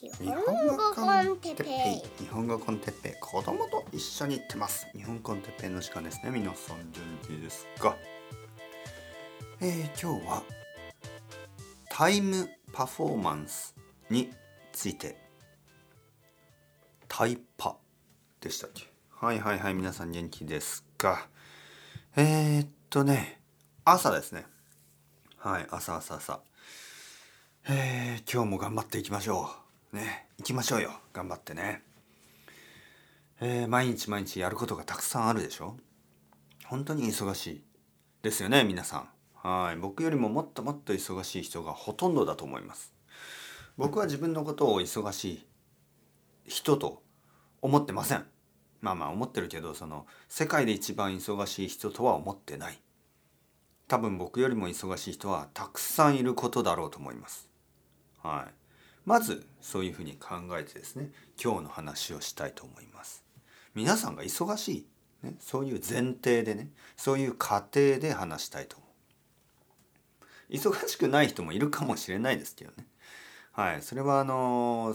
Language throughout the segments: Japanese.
日本語コンテッペイ。日本語コンテッペイ。子供と一緒に行ってます。日本コンテッペイの時間ですね。皆さん元気ですかえー、今日はタイムパフォーマンスについて。タイパでしたっけ？はいはいはい皆さん元気ですか？えー、っとね朝ですね。はい朝朝朝。えー、今日も頑張っていきましょう。ね行きましょうよ。頑張ってね。えー、毎日毎日やることがたくさんあるでしょ？本当に忙しい。ですよね皆さん。はい。僕よりももっともっと忙しい人がほとんどだと思います。僕は自分のことを忙しい人と思ってません。まあまあ思ってるけどその世界で一番忙しい人とは思ってない。多分僕よりも忙しい人はたくさんいることだろうと思います。はい。まずそういうふうに考えてですね今日の話をしたいと思います。皆さんが忙しい、ね、そういう前提でねそういう過程で話したいと思う。忙しくない人もいるかもしれないですけどね。はいそれはあの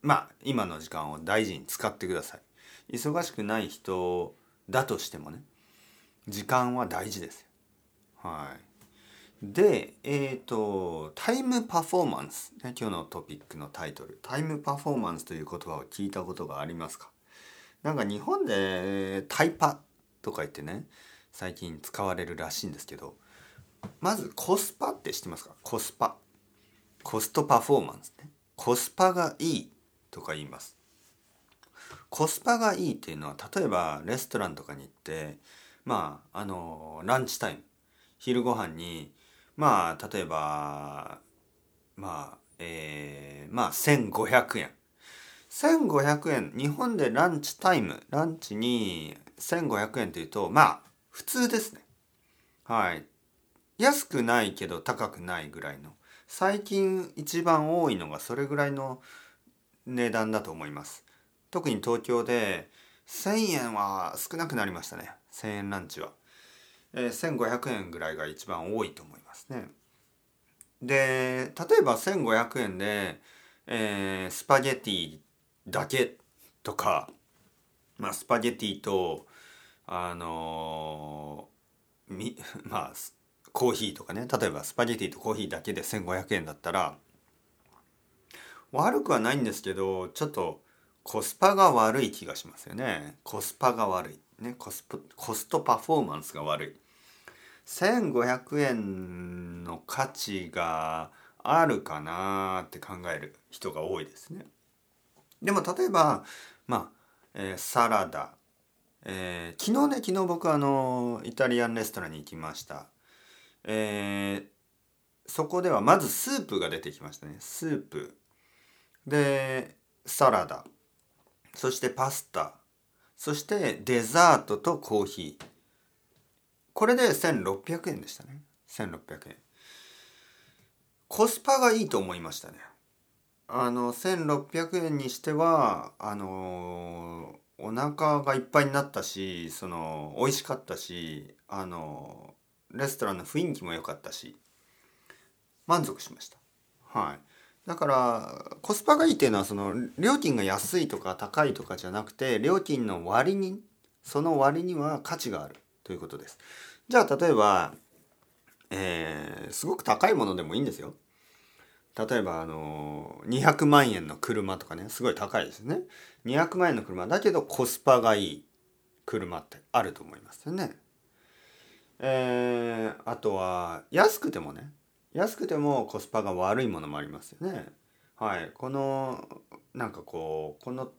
まあ今の時間を大事に使ってください。忙しくない人だとしてもね時間は大事ですよ。はい。で、えっ、ー、と、タイムパフォーマンス、ね、今日のトピックのタイトル、タイムパフォーマンスという言葉を聞いたことがありますか？なんか日本でタイパとか言ってね、最近使われるらしいんですけど、まずコスパって知ってますか？コスパ。コストパフォーマンスね。コスパがいいとか言います。コスパがいいっていうのは、例えばレストランとかに行って、まあ、あの、ランチタイム、昼ご飯に、まあ例えばまあえー、まあ1500円。1500円日本でランチタイムランチに1500円というとまあ普通ですね。はい。安くないけど高くないぐらいの。最近一番多いのがそれぐらいの値段だと思います。特に東京で1000円は少なくなりましたね。1000円ランチは、えー、1500円ぐらいが一番多いと思いますね。で例えば1,500円で、えー、スパゲティだけとか、まあ、スパゲティとあのー、み まあコーヒーとかね。例えばスパゲティとコーヒーだけで1,500円だったら悪くはないんですけどちょっとコスパが悪い気がしますよね。コスパが悪い。ねコスコストパフォーマンスが悪い。1500円の価値があるかなって考える人が多いですね。でも例えばまあ、えー、サラダ、えー、昨日ね昨日僕あのイタリアンレストランに行きました。えー、そこではまずスープが出てきましたね。スープ。でサラダ。そしてパスタ。そしてデザートとコーヒー。これで1600円でしたね。1600円コスパがいいと思いましたね。あの1600円にしてはあのお腹がいっぱいになったしその美味しかったしあのレストランの雰囲気も良かったし満足しました。はい。だからコスパがいいっていうのはその料金が安いとか高いとかじゃなくて料金の割にその割には価値があるということです。じゃあ例えば、えー、すごく高いものでもいいんですよ。例えばあの200万円の車とかねすごい高いですね。200万円の車だけどコスパがいい車ってあると思いますよね。えー、あとは安くてもね安くてもコスパが悪いものもありますよね。はい、このなんかこうこの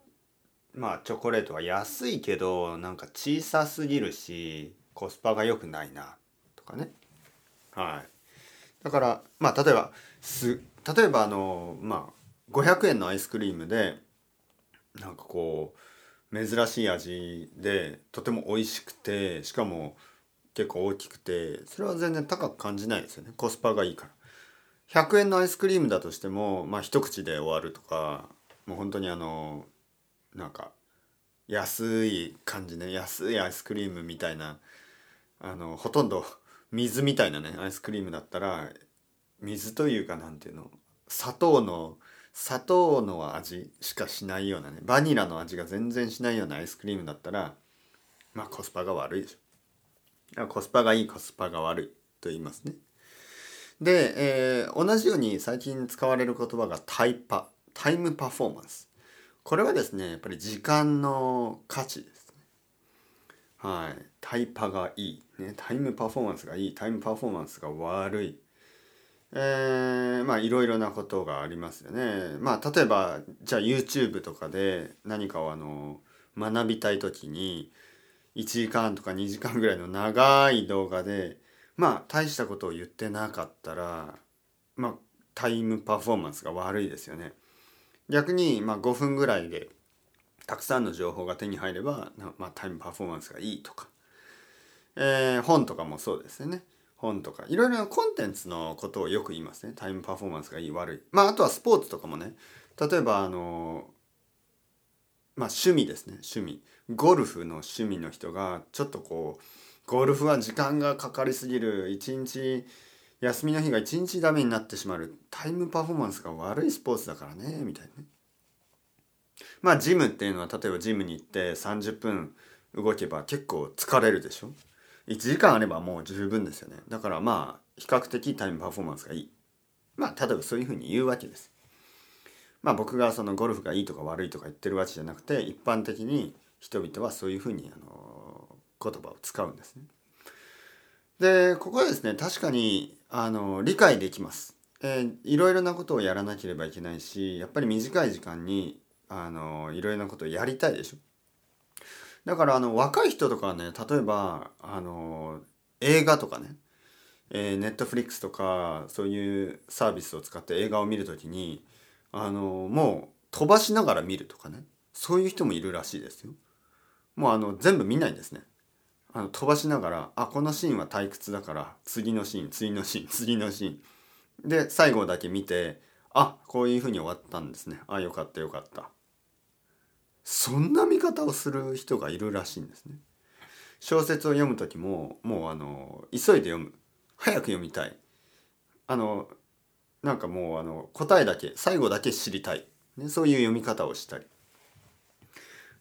まあチョコレートは安いけどなんか小さすぎるしコスパが良くないなとかね。はい。だからまあ例えばす例えばあのまあ500円のアイスクリームでなんかこう珍しい味でとても美味しくてしかも結構大きくてそれは全然高く感じないですよね。コスパがいいから。100円のアイスクリームだとしてもまあ一口で終わるとかもう本当にあのなんか安い感じね。安いアイスクリームみたいなあのほとんど水みたいなねアイスクリームだったら水というかなんていうの砂糖の砂糖の味しかしないようなねバニラの味が全然しないようなアイスクリームだったらまあコスパが悪いでしょ。コスパがいいコスパが悪いと言いますね。で、えー、同じように最近使われる言葉がタイパタイムパフォーマンス。これはですねやっぱり時間の価値ですね。はい。タイパがいい、ね、タイムパフォーマンスがいい。タイムパフォーマンスが悪い。えー、まあいろいろなことがありますよね。まあ例えばじゃあ YouTube とかで何かをあの学びたい時に1時間とか2時間ぐらいの長い動画でまあ大したことを言ってなかったらまあタイムパフォーマンスが悪いですよね。逆にまあ5分ぐらいでたくさんの情報が手に入れば、まあ、タイムパフォーマンスがいいとか、えー、本とかもそうですよね。本とか。いろいろなコンテンツのことをよく言いますね。タイムパフォーマンスがいい悪い。まああとはスポーツとかもね。例えばあのまあ趣味ですね。趣味。ゴルフの趣味の人がちょっとこうゴルフは時間がかかりすぎる。一日休みの日が一日ダメになってしまう。タイムパフォーマンスが悪いスポーツだからね。みたいなね。まあジムっていうのは例えばジムに行って30分動けば結構疲れるでしょ。1時間あればもう十分ですよね。だからまあ比較的タイムパフォーマンスがいい。まあ例えばそういうふうに言うわけです。まあ僕がそのゴルフがいいとか悪いとか言ってるわけじゃなくて一般的に人々はそういうふうにあの言葉を使うんですね。でここはですね確かにあの理解できます、えー、いろいろなことをやらなければいけないしやっぱり短い時間にあのいろいろなことをやりたいでしょ。だからあの若い人とかはね例えばあの映画とかね、ネットフリックスとかそういうサービスを使って映画を見るときにあのもう飛ばしながら見るとかねそういう人もいるらしいですよ。もうあの全部見ないんですね。あの飛ばしながらあこのシーンは退屈だから次のシーン次のシーン次のシーンで最後だけ見てあこういうふうに終わったんですねあよかったよかったそんな見方をする人がいるらしいんですね。小説を読む時ももうあの急いで読む早く読みたいあのなんかもうあの答えだけ最後だけ知りたい、ね、そういう読み方をしたり。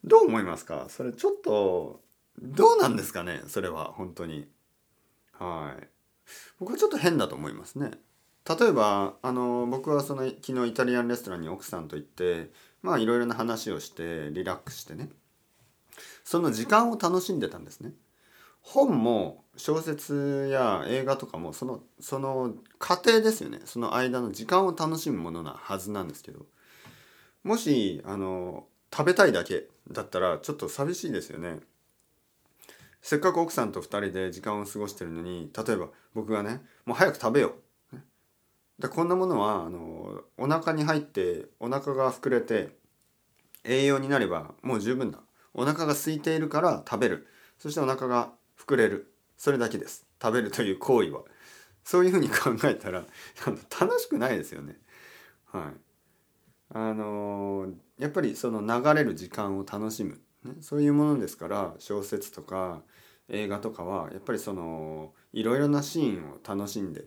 どう思いますか？それちょっとどうなんですかね？それは本当に。はい。僕はちょっと変だと思いますね。例えばあの僕はその昨日イタリアンレストランに奥さんと行ってまあいろいろな話をしてリラックスしてね。その時間を楽しんでたんですね。本も小説や映画とかもそのその過程ですよねその間の時間を楽しむものなはずなんですけどもしあの食べたいだけだったらちょっと寂しいですよね。せっかく奥さんと2人で時間を過ごしてるのに例えば僕がねもう早く食べよう。でこんなものはあのお腹に入ってお腹が膨れて栄養になればもう十分だお腹が空いているから食べるそしてお腹が膨れる。それだけです。食べるという行為は。そういうふうに考えたら楽しくないですよね。はい。あのー、やっぱりその流れる時間を楽しむ、ね、そういうものですから小説とか映画とかはやっぱりそのいろいろなシーンを楽しんで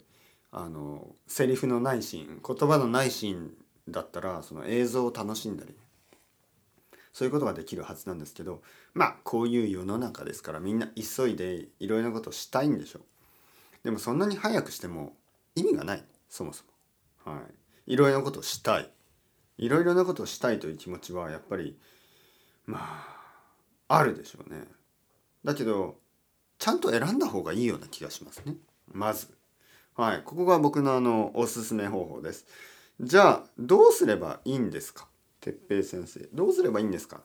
あのセリフのないシーン言葉のないシーンだったらその映像を楽しんだりそういうことができるはずなんですけどまあこういう世の中ですからみんな急いでいろいろなことをしたいんでしょう。でもそんなに早くしても意味がない。そもそも。はい。いろいろなことをしたい。いろいろなことをしたいという気持ちはやっぱりまああるでしょうね。だけどちゃんと選んだ方がいいような気がしますね。まず。はい。ここが僕のあのおすすめ方法です。じゃあどうすればいいんですか？哲平先生。どうすればいいんですか、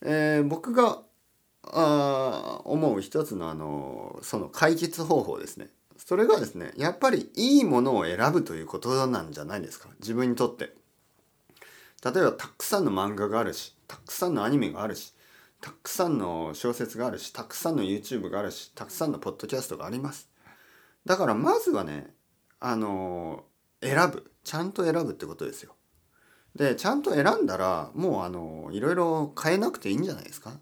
えー、僕があ思う一つのあのその解決方法ですね。それがですねやっぱりいいものを選ぶということなんじゃないですか？自分にとって。例えばたくさんの漫画があるしたくさんのアニメがあるしたくさんの小説があるしたくさんの YouTube があるしたくさんのポッドキャストがあります。だからまずはねあの選ぶ。ちゃんと選ぶってことですよ。でちゃんと選んだらもうあのいろいろ変えなくていいんじゃないですか？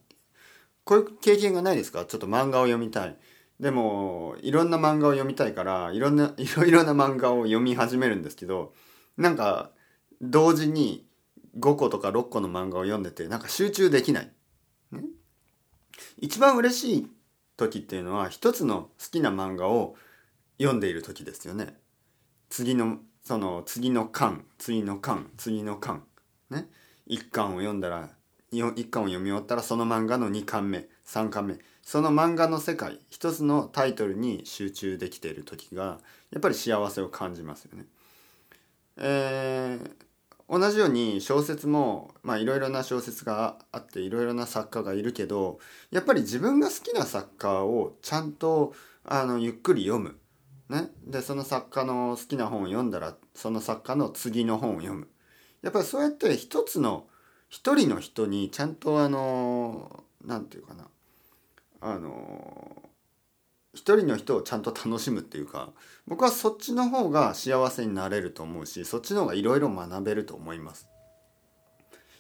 こういう経験がないですか？ちょっと漫画を読みたいでもいろんな漫画を読みたいからいろんな いろいろな漫画を読み始めるんですけどなんか同時に5個とか6個の漫画を読んでてなんか集中できない。ね、一番嬉しい時っていうのは一つの好きな漫画を読んでいる時ですよね。次のその次の巻次の巻次の巻ね1巻を読んだら1巻を読み終わったらその漫画の2巻目3巻目その漫画の世界一つのタイトルに集中できている時がやっぱり幸せを感じますよね。えー、同じように小説もいろいろな小説があっていろいろな作家がいるけどやっぱり自分が好きな作家をちゃんとあのゆっくり読む。ね、でその作家の好きな本を読んだらその作家の次の本を読む。やっぱりそうやって一つの一人の人にちゃんとあの何て言うかなあの一人の人をちゃんと楽しむっていうか僕はそっちの方が幸せになれると思うしそっちの方がいろいろ学べると思います。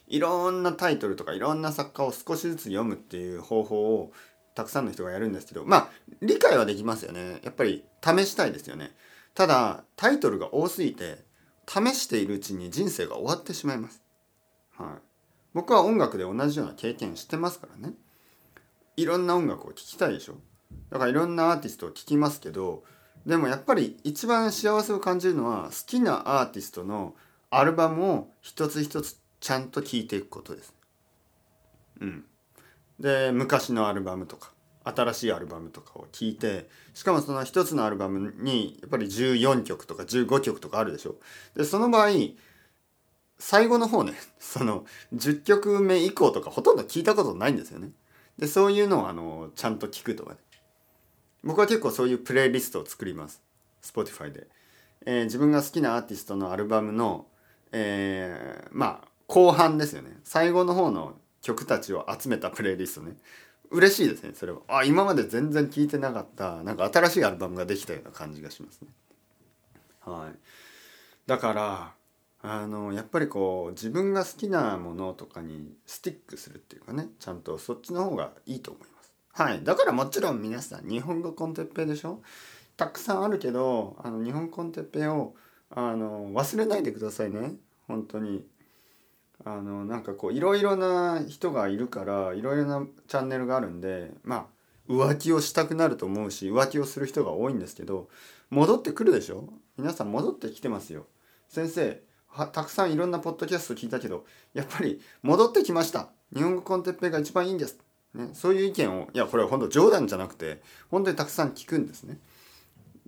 いろんなタイトルとかいろんな作家を少しずつ読むっていう方法をたくさんの人がやるんですけどまあ理解はできますよね。やっぱり試したいですよね。ただタイトルが多すぎて試しているうちに人生が終わってしまいます、はい、僕は音楽で同じような経験してますからね。いろんな音楽を聴きたいでしょ。だからいろんなアーティストを聴きますけどでもやっぱり一番幸せを感じるのは好きなアーティストのアルバムを一つ一つちゃんと聴いていくことです。うん。で昔のアルバムとか新しいアルバムとかを聴いてしかもその一つのアルバムにやっぱり14曲とか15曲とかあるでしょ。でその場合最後の方ね その10曲目以降とかほとんど聞いたことないんですよね。でそういうのをあのちゃんと聞くとかね僕は結構そういうプレイリストを作ります Spotify で、えー、自分が好きなアーティストのアルバムの、えー、まあ後半ですよね最後の方の曲たちを集めたプレイリストね。嬉しいですねそれは。あ今まで全然聴いてなかったなんか新しいアルバムができたような感じがしますね。はい。だからあのやっぱりこう自分が好きなものとかにスティックするっていうかねちゃんとそっちの方がいいと思います。はい。だからもちろん皆さん日本語コンテッペイでしょ？たくさんあるけどあの日本コンテッペイをあの忘れないでくださいね。本当に。あのなんかこういろいろな人がいるからいろいろなチャンネルがあるんでまあ浮気をしたくなると思うし浮気をする人が多いんですけど戻ってくるでしょ？皆さん戻ってきてますよ。先生たくさんいろんなポッドキャスト聞いたけどやっぱり戻ってきました。日本語コンテッペイが一番いいんです、ね、そういう意見をいやこれは本当冗談じゃなくて本当にたくさん聞くんですね。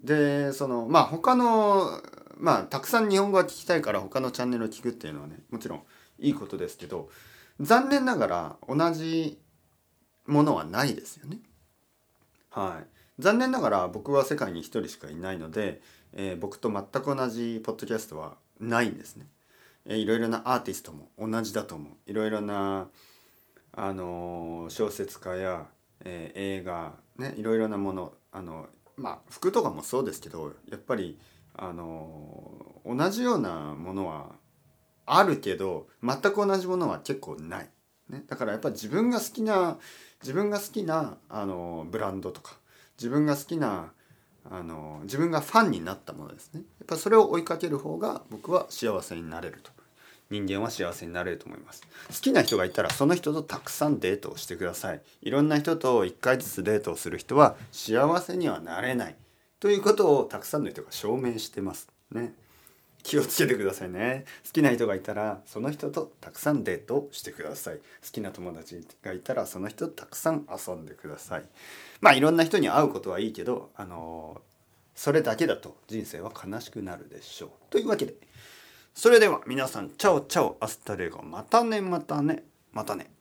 でそのまあ他のまあたくさん日本語が聞きたいから他のチャンネルを聞くっていうのはねもちろんいいことですけど残念ながら同じものはないですよねはい残念ながら僕は世界に一人しかいないので、えー、僕と全く同じポッドキャストはないんですね。えいろいろなアーティストも同じだと思う。いろいろなあの小説家や、えー、映画ねいろいろなものあのまあ服とかもそうですけどやっぱりあの同じようなものはあるけど全く同じものは結構ない。ね、だからやっぱ自分が好きな自分が好きなあのブランドとか自分が好きなあの自分がファンになったものですね。やっぱそれを追いかける方が僕は幸せになれると。人間は幸せになれると思います。好きな人がいたらその人とたくさんデートをしてください。いろんな人と1回ずつデートをする人は幸せにはなれない。ということをたくさんの人が証明してますね。気をつけてくださいね。好きな人がいたらその人とたくさんデートをしてください。好きな友達がいたらその人とたくさん遊んでください。まあいろんな人に会うことはいいけどあのそれだけだと人生は悲しくなるでしょう。というわけでそれでは皆さんチャオチャオ hasta luego またねまたねまたね。